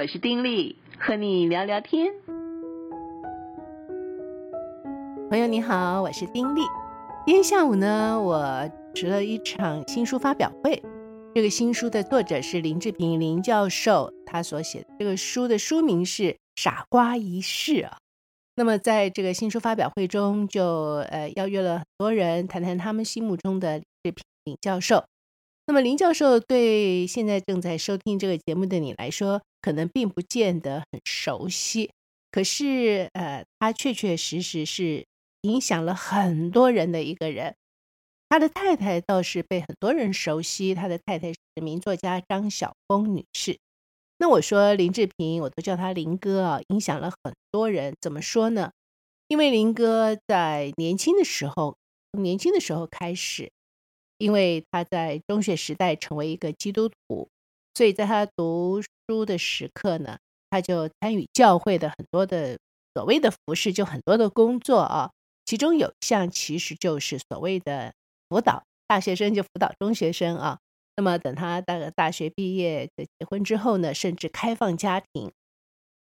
我是丁力，和你聊聊天。朋友你好，我是丁力。今天下午呢，我值了一场新书发表会。这个新书的作者是林志平林教授，他所写的这个书的书名是《傻瓜一世》啊。那么在这个新书发表会中就，就呃邀约了很多人谈谈他们心目中的林志平林教授。那么林教授对现在正在收听这个节目的你来说，可能并不见得很熟悉，可是呃，他确确实实是影响了很多人的一个人。他的太太倒是被很多人熟悉，他的太太是名作家张晓风女士。那我说林志平，我都叫他林哥啊，影响了很多人。怎么说呢？因为林哥在年轻的时候，从年轻的时候开始，因为他在中学时代成为一个基督徒，所以在他读书的时刻呢，他就参与教会的很多的所谓的服饰，就很多的工作啊。其中有一项其实就是所谓的。辅导大学生就辅导中学生啊，那么等他大大学毕业的结婚之后呢，甚至开放家庭。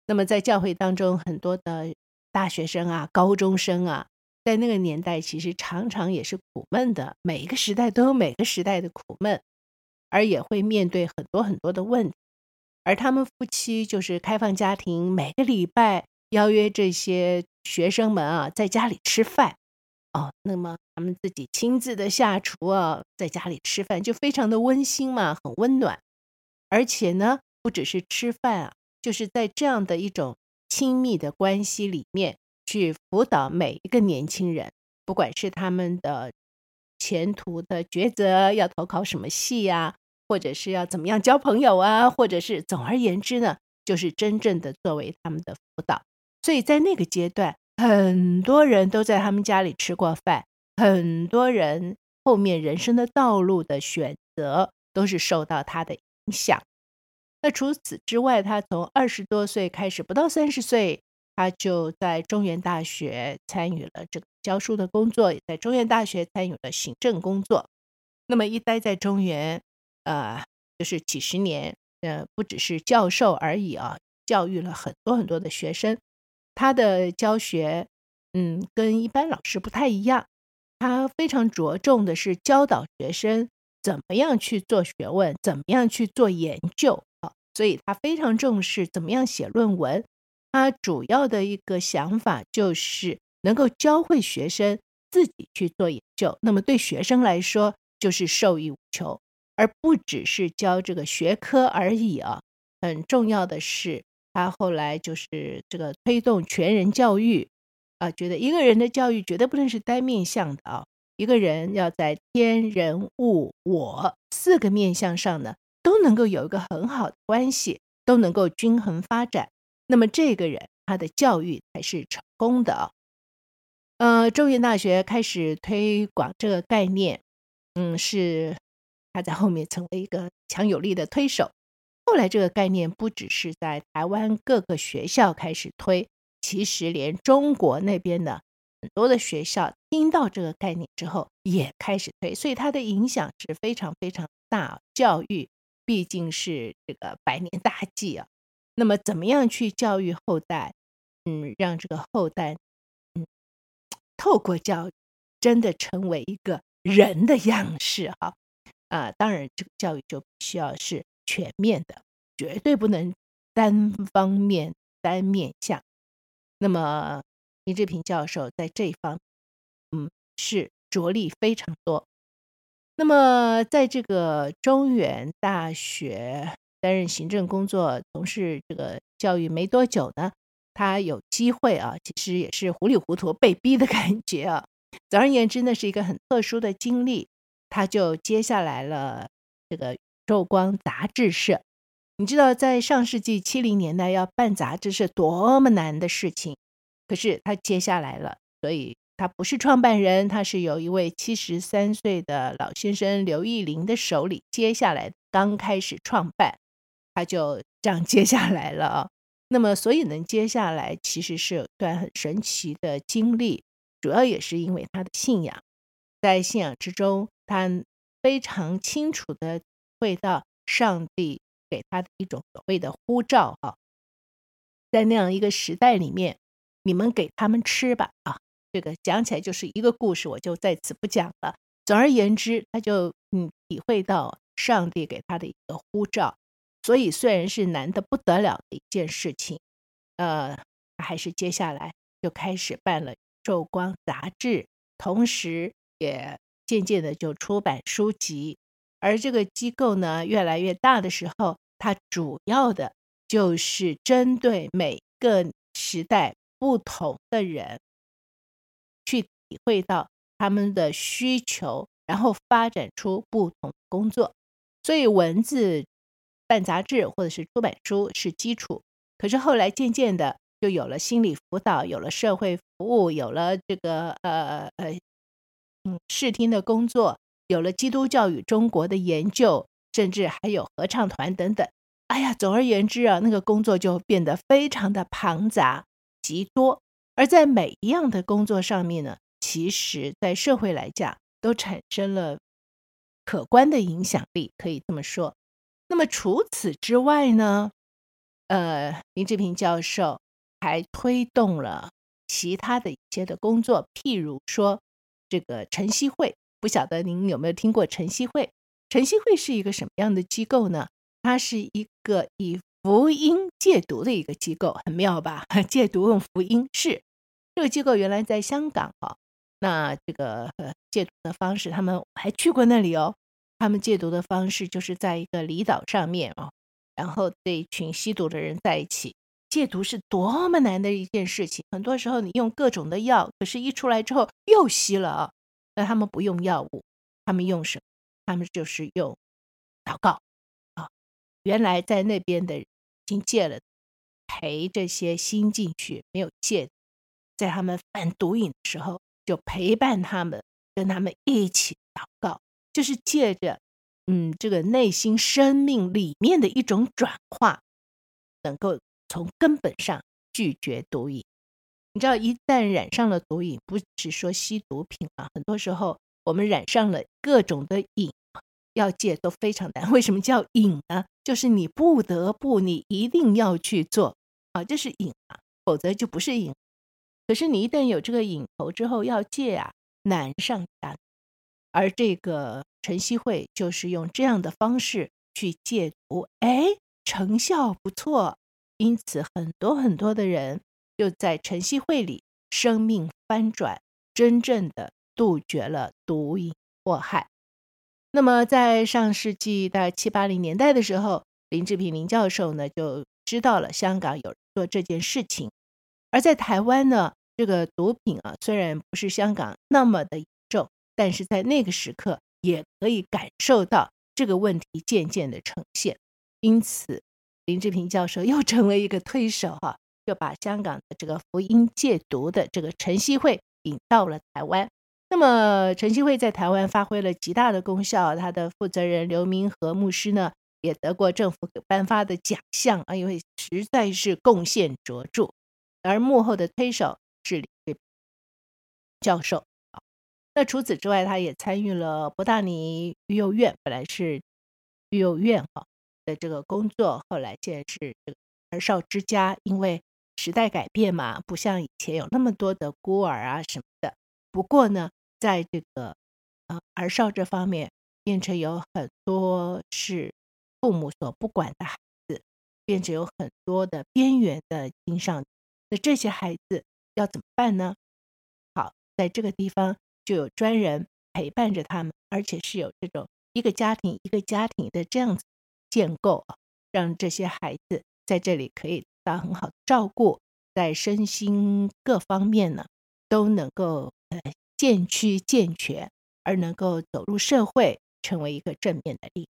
那么在教会当中，很多的大学生啊、高中生啊，在那个年代其实常常也是苦闷的。每一个时代都有每个时代的苦闷，而也会面对很多很多的问题。而他们夫妻就是开放家庭，每个礼拜邀约这些学生们啊，在家里吃饭。哦，那么他们自己亲自的下厨啊，在家里吃饭就非常的温馨嘛，很温暖。而且呢，不只是吃饭啊，就是在这样的一种亲密的关系里面，去辅导每一个年轻人，不管是他们的前途的抉择，要投考什么系呀，或者是要怎么样交朋友啊，或者是总而言之呢，就是真正的作为他们的辅导。所以在那个阶段。很多人都在他们家里吃过饭，很多人后面人生的道路的选择都是受到他的影响。那除此之外，他从二十多岁开始，不到三十岁，他就在中原大学参与了这个教书的工作，也在中原大学参与了行政工作。那么一待在中原，呃，就是几十年，呃，不只是教授而已啊，教育了很多很多的学生。他的教学，嗯，跟一般老师不太一样。他非常着重的是教导学生怎么样去做学问，怎么样去做研究啊。所以他非常重视怎么样写论文。他主要的一个想法就是能够教会学生自己去做研究。那么对学生来说，就是受益无穷，而不只是教这个学科而已啊。很重要的是。他后来就是这个推动全人教育，啊，觉得一个人的教育绝对不能是单面向的啊，一个人要在天人物我四个面向上呢，都能够有一个很好的关系，都能够均衡发展，那么这个人他的教育才是成功的。呃，中原大学开始推广这个概念，嗯，是他在后面成为一个强有力的推手。后来，这个概念不只是在台湾各个学校开始推，其实连中国那边的很多的学校听到这个概念之后，也开始推，所以它的影响是非常非常大。教育毕竟是这个百年大计啊，那么怎么样去教育后代？嗯，让这个后代，嗯，透过教育真的成为一个人的样式哈啊，当然这个教育就必须要是。全面的，绝对不能单方面、单面向。那么，林志平教授在这一方，嗯，是着力非常多。那么，在这个中原大学担任行政工作、从事这个教育没多久呢，他有机会啊，其实也是糊里糊涂被逼的 感觉啊。总而言之，那是一个很特殊的经历，他就接下来了这个。寿光杂志社，你知道在上世纪七零年代要办杂志是多么难的事情，可是他接下来了，所以他不是创办人，他是有一位七十三岁的老先生刘义林的手里接下来刚开始创办，他就这样接下来了啊。那么所以呢，接下来其实是有段很神奇的经历，主要也是因为他的信仰，在信仰之中，他非常清楚的。会到上帝给他的一种所谓的呼召哈，在那样一个时代里面，你们给他们吃吧啊！这个讲起来就是一个故事，我就在此不讲了。总而言之，他就嗯体会到上帝给他的一个呼召，所以虽然是难得不得了的一件事情，呃，还是接下来就开始办了《宇宙光》杂志，同时也渐渐的就出版书籍。而这个机构呢，越来越大的时候，它主要的就是针对每个时代不同的人，去体会到他们的需求，然后发展出不同的工作。所以文字办杂志或者是出版书是基础，可是后来渐渐的就有了心理辅导，有了社会服务，有了这个呃呃嗯视听的工作。有了基督教与中国的研究，甚至还有合唱团等等。哎呀，总而言之啊，那个工作就变得非常的庞杂极多。而在每一样的工作上面呢，其实在社会来讲，都产生了可观的影响力，可以这么说。那么除此之外呢，呃，林志平教授还推动了其他的一些的工作，譬如说这个晨曦会。不晓得您有没有听过晨曦会？晨曦会是一个什么样的机构呢？它是一个以福音戒毒的一个机构，很妙吧？戒毒用福音是这个机构原来在香港哈，那这个呃戒毒的方式，他们还去过那里哦。他们戒毒的方式就是在一个离岛上面哦，然后这一群吸毒的人在一起戒毒，是多么难的一件事情。很多时候你用各种的药，可是一出来之后又吸了啊。那他们不用药物，他们用什么？他们就是用祷告啊。原来在那边的已经戒了，陪这些新进去没有戒，在他们犯毒瘾的时候，就陪伴他们，跟他们一起祷告，就是借着嗯这个内心生命里面的一种转化，能够从根本上拒绝毒瘾。你知道，一旦染上了毒瘾，不只说吸毒品啊，很多时候我们染上了各种的瘾，要戒都非常难。为什么叫瘾呢？就是你不得不，你一定要去做啊，这是瘾啊，否则就不是瘾。可是你一旦有这个瘾头之后，要戒啊，难上加难。而这个晨曦会就是用这样的方式去戒毒，哎，成效不错，因此很多很多的人。就在晨曦会里，生命翻转，真正的杜绝了毒瘾祸害。那么，在上世纪大概七八零年代的时候，林志平林教授呢就知道了香港有人做这件事情，而在台湾呢，这个毒品啊虽然不是香港那么的，但是在那个时刻也可以感受到这个问题渐渐的呈现。因此，林志平教授又成为一个推手哈、就把香港的这个福音戒毒的这个晨曦会引到了台湾。那么晨曦会在台湾发挥了极大的功效，他的负责人刘明和牧师呢，也得过政府给颁发的奖项啊，因为实在是贡献卓著。而幕后的推手是李志平教授。那除此之外，他也参与了伯大尼育幼院，本来是育幼院哈的这个工作，后来现在是这个儿少之家，因为时代改变嘛，不像以前有那么多的孤儿啊什么的。不过呢，在这个呃儿少这方面，变成有很多是父母所不管的孩子，变成有很多的边缘的青少年。那这些孩子要怎么办呢？好，在这个地方就有专人陪伴着他们，而且是有这种一个家庭一个家庭的这样子建构啊，让这些孩子在这里可以得。到很好的照顾，在身心各方面呢，都能够呃渐趋健全，而能够走入社会，成为一个正面的力。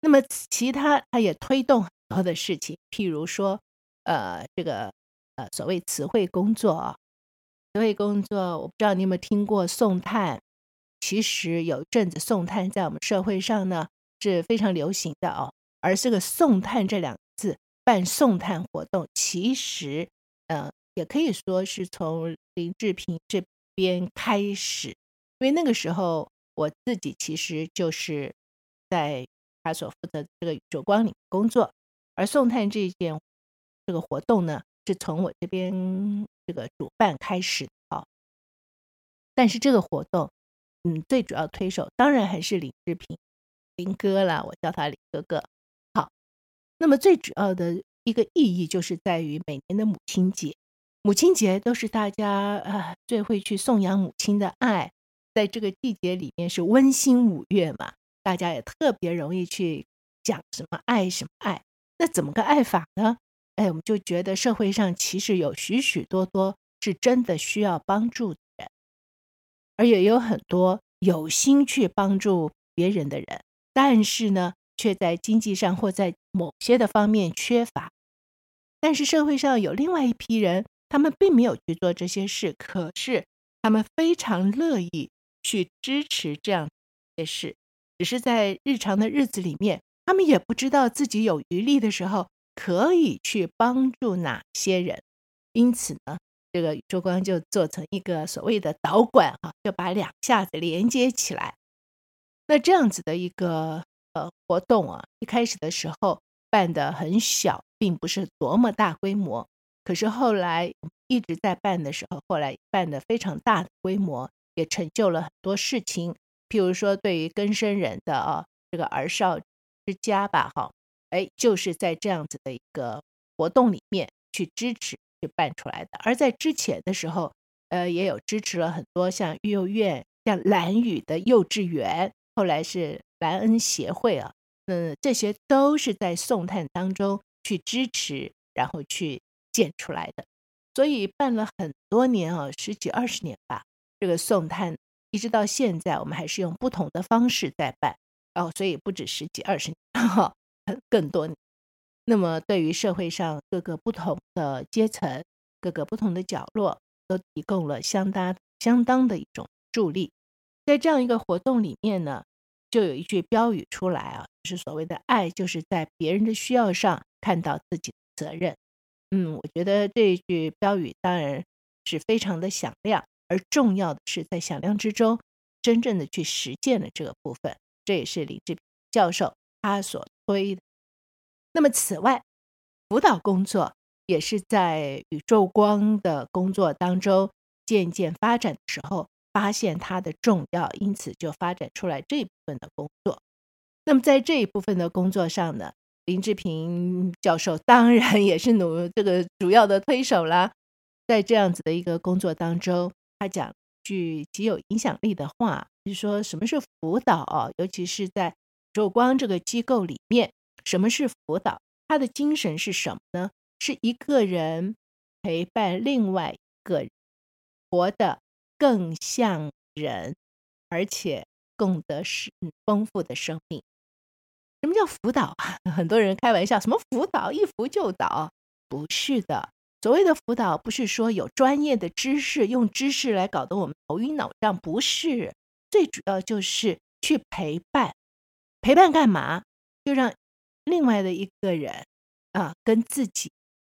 那么其他他也推动很多的事情，譬如说呃这个呃所谓词汇工作啊，慈惠工作，我不知道你有没有听过送炭。其实有一阵子送炭在我们社会上呢是非常流行的哦，而这个送炭这两个字。办送炭活动，其实，呃，也可以说是从林志平这边开始，因为那个时候我自己其实就是在他所负责的这个宇宙光里工作，而送炭这件这个活动呢，是从我这边这个主办开始的啊。但是这个活动，嗯，最主要推手当然还是林志平，林哥啦，我叫他林哥哥。好，那么最主要的一个意义就是在于每年的母亲节，母亲节都是大家啊最会去颂扬母亲的爱，在这个季节里面是温馨五月嘛，大家也特别容易去讲什么爱什么爱，那怎么个爱法呢？哎，我们就觉得社会上其实有许许多多是真的需要帮助的人，而也有很多有心去帮助别人的人，但是呢，却在经济上或在某些的方面缺乏。但是社会上有另外一批人，他们并没有去做这些事，可是他们非常乐意去支持这样的事，只是在日常的日子里面，他们也不知道自己有余力的时候可以去帮助哪些人。因此呢，这个宇宙光就做成一个所谓的导管啊，就把两下子连接起来。那这样子的一个呃活动啊，一开始的时候办的很小。并不是多么大规模，可是后来一直在办的时候，后来办的非常大的规模，也成就了很多事情。譬如说，对于更生人的啊，这个儿少之家吧，哈，哎，就是在这样子的一个活动里面去支持去办出来的。而在之前的时候，呃，也有支持了很多像育幼院、像兰屿的幼稚园，后来是蓝恩协会啊，嗯，这些都是在送炭当中。去支持，然后去建出来的，所以办了很多年啊，十几二十年吧。这个送炭一直到现在，我们还是用不同的方式在办哦，所以不止十几二十年，哈，更多。那么，对于社会上各个不同的阶层、各个不同的角落，都提供了相当相当的一种助力。在这样一个活动里面呢，就有一句标语出来啊，是所谓的“爱，就是在别人的需要上”。看到自己的责任，嗯，我觉得这一句标语当然是非常的响亮，而重要的是在响亮之中，真正的去实践了这个部分，这也是李志平教授他所推的。那么，此外，辅导工作也是在宇宙光的工作当中渐渐发展的时候，发现它的重要，因此就发展出来这一部分的工作。那么，在这一部分的工作上呢，林志平教授当然也是努这个主要的推手啦，在这样子的一个工作当中，他讲句极有影响力的话，就是说什么是辅导啊？尤其是在宙光这个机构里面，什么是辅导？他的精神是什么呢？是一个人陪伴另外一个人，活得更像人，而且共得是丰富的生命。什么叫辅导啊？很多人开玩笑，什么辅导一辅就倒？不是的，所谓的辅导不是说有专业的知识，用知识来搞得我们头晕脑胀，不是。最主要就是去陪伴，陪伴干嘛？就让另外的一个人啊，跟自己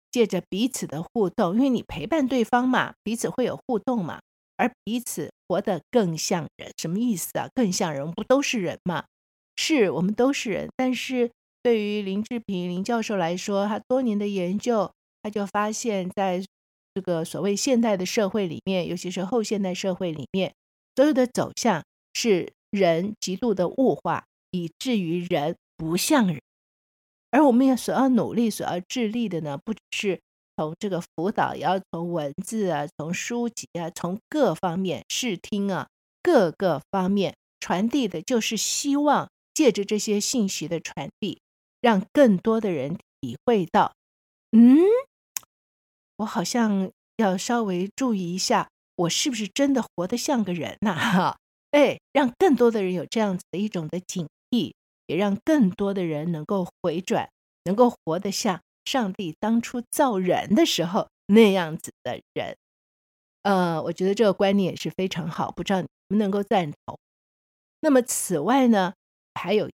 借着彼此的互动，因为你陪伴对方嘛，彼此会有互动嘛，而彼此活得更像人。什么意思啊？更像人，不都是人吗？是我们都是人，但是对于林志平林教授来说，他多年的研究，他就发现，在这个所谓现代的社会里面，尤其是后现代社会里面，所有的走向是人极度的物化，以至于人不像人。而我们要所要努力、所要致力的呢，不只是从这个辅导，也要从文字啊、从书籍啊、从各方面视听啊，各个方面传递的，就是希望。借着这些信息的传递，让更多的人体会到，嗯，我好像要稍微注意一下，我是不是真的活得像个人呐？哈，哎，让更多的人有这样子的一种的警惕，也让更多的人能够回转，能够活得像上帝当初造人的时候那样子的人。呃，我觉得这个观念也是非常好，不知道你们能够赞同。那么此外呢？还有一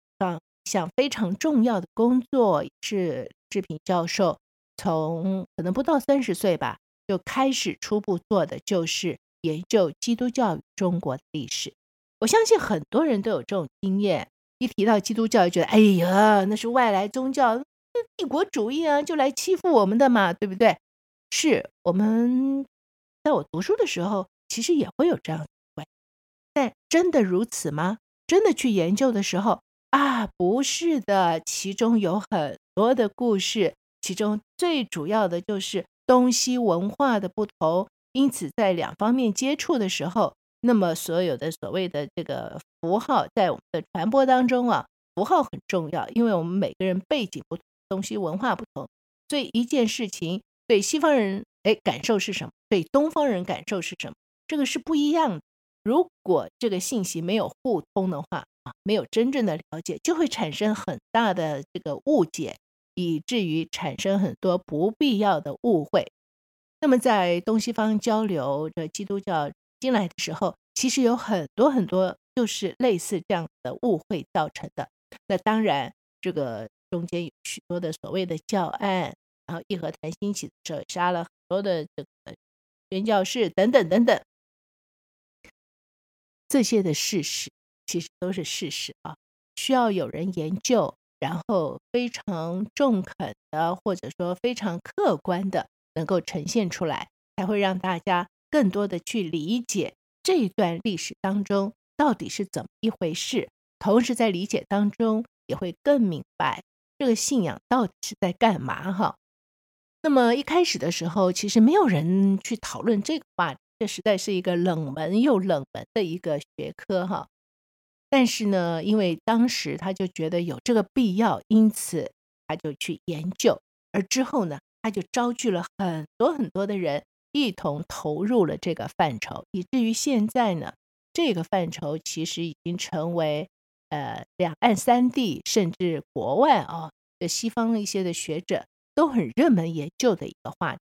项非常重要的工作，是志平教授从可能不到三十岁吧就开始初步做的，就是研究基督教与中国历史。我相信很多人都有这种经验，一提到基督教，就觉得哎呀，那是外来宗教，帝国主义啊，就来欺负我们的嘛，对不对？是我们在我读书的时候，其实也会有这样的，但真的如此吗？真的去研究的时候啊，不是的，其中有很多的故事，其中最主要的就是东西文化的不同，因此在两方面接触的时候，那么所有的所谓的这个符号，在我们的传播当中啊，符号很重要，因为我们每个人背景不同，东西文化不同，所以一件事情。对西方人，哎，感受是什么？对东方人感受是什么？这个是不一样的。如果这个信息没有互通的话，啊，没有真正的了解，就会产生很大的这个误解，以至于产生很多不必要的误会。那么在东西方交流的基督教进来的时候，其实有很多很多就是类似这样的误会造成的。那当然，这个中间有许多的所谓的教案。然后义和团兴起的时候，杀了很多的这个宣教士等等等等，这些的事实其实都是事实啊，需要有人研究，然后非常中肯的，或者说非常客观的，能够呈现出来，才会让大家更多的去理解这一段历史当中到底是怎么一回事，同时在理解当中也会更明白这个信仰到底是在干嘛哈。那么一开始的时候，其实没有人去讨论这个话题，这实在是一个冷门又冷门的一个学科哈。但是呢，因为当时他就觉得有这个必要，因此他就去研究，而之后呢，他就招聚了很多很多的人一同投入了这个范畴，以至于现在呢，这个范畴其实已经成为呃两岸三地甚至国外啊的西方一些的学者。都很热门研究的一个话题，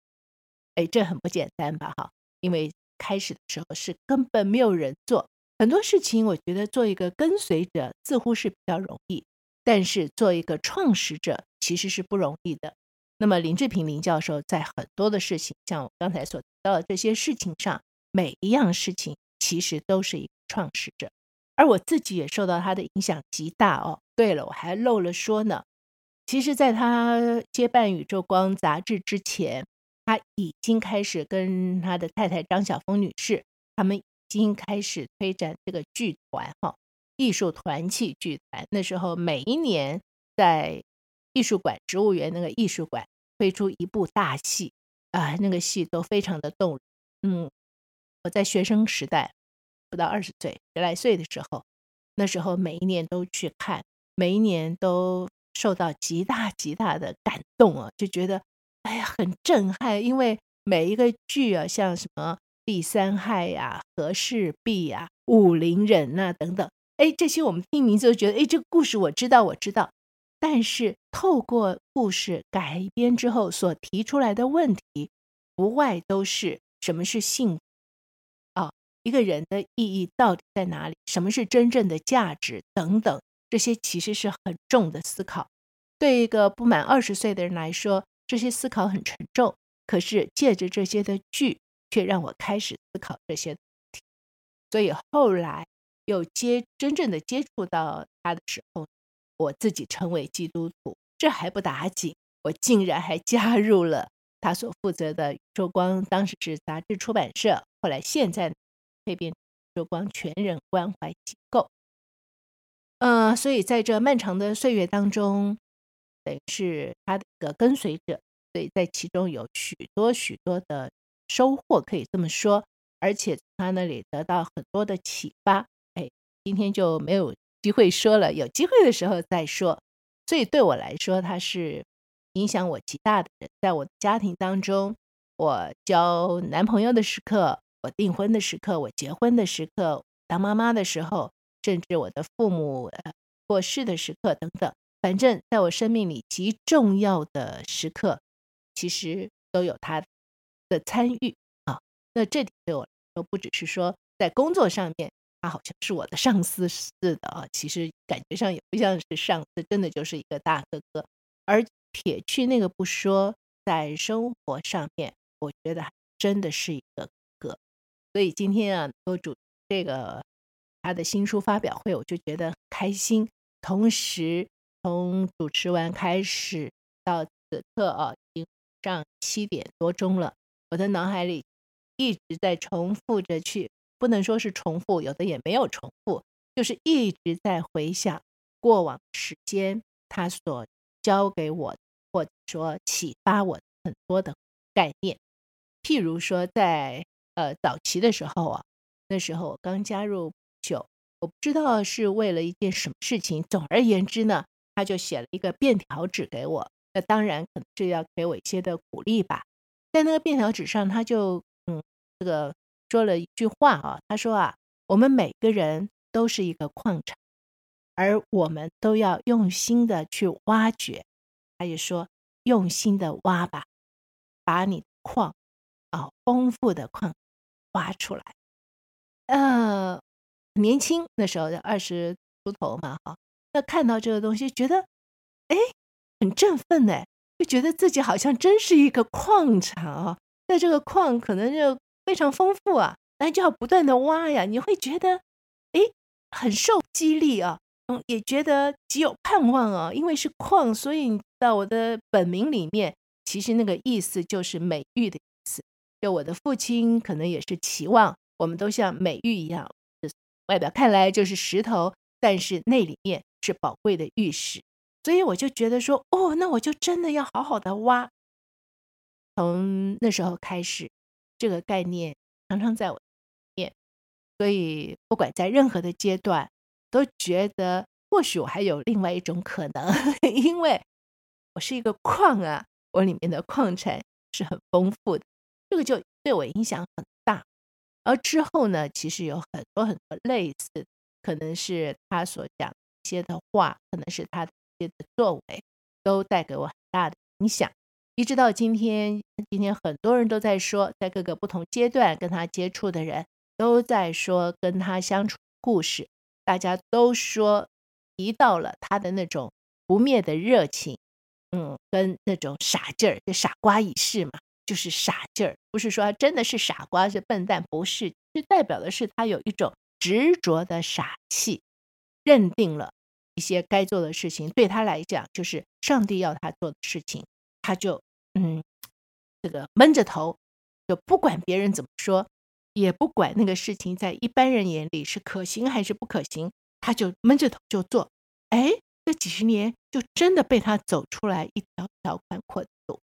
哎，这很不简单吧？哈，因为开始的时候是根本没有人做很多事情。我觉得做一个跟随者似乎是比较容易，但是做一个创始者其实是不容易的。那么林志平林教授在很多的事情，像我刚才所提到的这些事情上，每一样事情其实都是一个创始者，而我自己也受到他的影响极大哦。对了，我还漏了说呢。其实，在他接办《宇宙光》杂志之前，他已经开始跟他的太太张晓峰女士，他们已经开始推展这个剧团，哈，艺术团契剧团。那时候，每一年在艺术馆植物园那个艺术馆推出一部大戏，啊，那个戏都非常的动人。嗯，我在学生时代，不到二十岁，十来岁的时候，那时候每一年都去看，每一年都。受到极大极大的感动啊，就觉得哎呀很震撼，因为每一个剧啊，像什么《第三害》呀、和氏璧呀、武陵人呐等等，哎，这些我们听名字就觉得哎，这个故事我知道，我知道。但是透过故事改编之后所提出来的问题，不外都是什么是幸福啊，一个人的意义到底在哪里？什么是真正的价值等等。这些其实是很重的思考，对一个不满二十岁的人来说，这些思考很沉重。可是借着这些的剧，却让我开始思考这些问题。所以后来又接真正的接触到他的时候，我自己成为基督徒，这还不打紧，我竟然还加入了他所负责的宇宙光，当时是杂志出版社，后来现在蜕变宇宙光全人关怀机构。呃，所以在这漫长的岁月当中，等于是他的一个跟随者，所以在其中有许多许多的收获，可以这么说，而且他那里得到很多的启发。哎，今天就没有机会说了，有机会的时候再说。所以对我来说，他是影响我极大的人，在我的家庭当中，我交男朋友的时刻，我订婚的时刻，我结婚的时刻，当妈妈的时候。甚至我的父母过世的时刻等等，反正在我生命里极重要的时刻，其实都有他的参与啊。那这点对我来说，不只是说在工作上面，他好像是我的上司似的啊，其实感觉上也不像是上司，真的就是一个大哥哥。而撇去那个不说，在生活上面，我觉得真的是一个哥。所以今天啊，能够主这个。他的新书发表会，我就觉得开心。同时，从主持完开始到此刻啊，已经上七点多钟了，我的脑海里一直在重复着去，不能说是重复，有的也没有重复，就是一直在回想过往时间他所教给我，或者说启发我很多的概念。譬如说在，呃早期的时候啊，那时候我刚加入不久，我不知道是为了一件什么事情。总而言之呢，他就写了一个便条纸给我。那当然可能是要给我一些的鼓励吧。在那个便条纸上，他就嗯，这个说了一句话啊，他说啊，我们每个人都是一个矿场，而我们都要用心的去挖掘。他也说，用心的挖吧，把你矿啊，丰富的矿挖出来。呃，年轻那时候二十出头嘛，哈，那看到这个东西，觉得哎。很振奋呢，就觉得自己好像真是一个矿场啊，在这个矿可能就非常丰富啊，那就要不断的挖呀。你会觉得，哎，很受激励啊，嗯，也觉得极有盼望啊。因为是矿，所以到我的本名里面，其实那个意思就是美玉的意思。就我的父亲可能也是期望我们都像美玉一样，外表看来就是石头，但是那里面是宝贵的玉石。所以我就觉得说，哦，那我就真的要好好的挖。从那时候开始，这个概念常常在我面。所以不管在任何的阶段，都觉得或许我还有另外一种可能，因为我是一个矿啊，我里面的矿产是很丰富的，这个就对我影响很大。而之后呢，其实有很多很多类似，可能是他所讲一些的话，可能是他的。的作为都带给我很大的影响，一直到今天。今天很多人都在说，在各个不同阶段跟他接触的人都在说跟他相处故事，大家都说提到了他的那种不灭的热情，嗯，跟那种傻劲儿，就傻瓜已逝嘛，就是傻劲儿，不是说真的是傻瓜是笨蛋，不是，是代表的是他有一种执着的傻气，认定了。一些该做的事情，对他来讲就是上帝要他做的事情，他就嗯，这个闷着头，就不管别人怎么说，也不管那个事情在一般人眼里是可行还是不可行，他就闷着头就做。哎，这几十年就真的被他走出来一条条宽阔的路，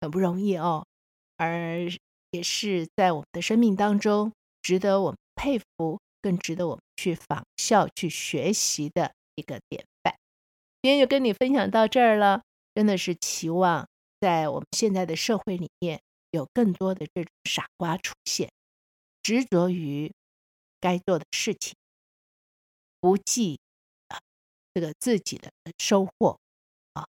很不容易哦。而也是在我们的生命当中，值得我们佩服，更值得我们去仿效、去学习的。一个典范，今天就跟你分享到这儿了。真的是期望在我们现在的社会里面有更多的这种傻瓜出现，执着于该做的事情，不计啊这个自己的收获啊，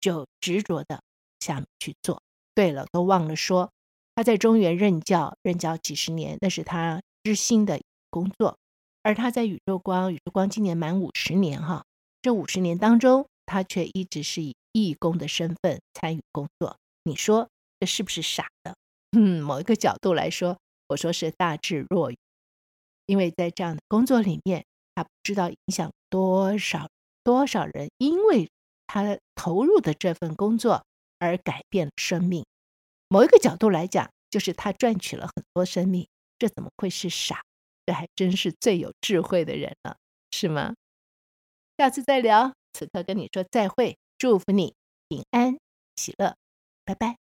就执着的下面去做。对了，都忘了说，他在中原任教，任教几十年，那是他知心的工作。而他在宇宙光，宇宙光今年满五十年哈，这五十年当中，他却一直是以义工的身份参与工作。你说这是不是傻的？嗯，某一个角度来说，我说是大智若愚，因为在这样的工作里面，他不知道影响多少多少人，因为他投入的这份工作而改变了生命。某一个角度来讲，就是他赚取了很多生命，这怎么会是傻？这还真是最有智慧的人了，是吗？下次再聊。此刻跟你说再会，祝福你平安喜乐，拜拜。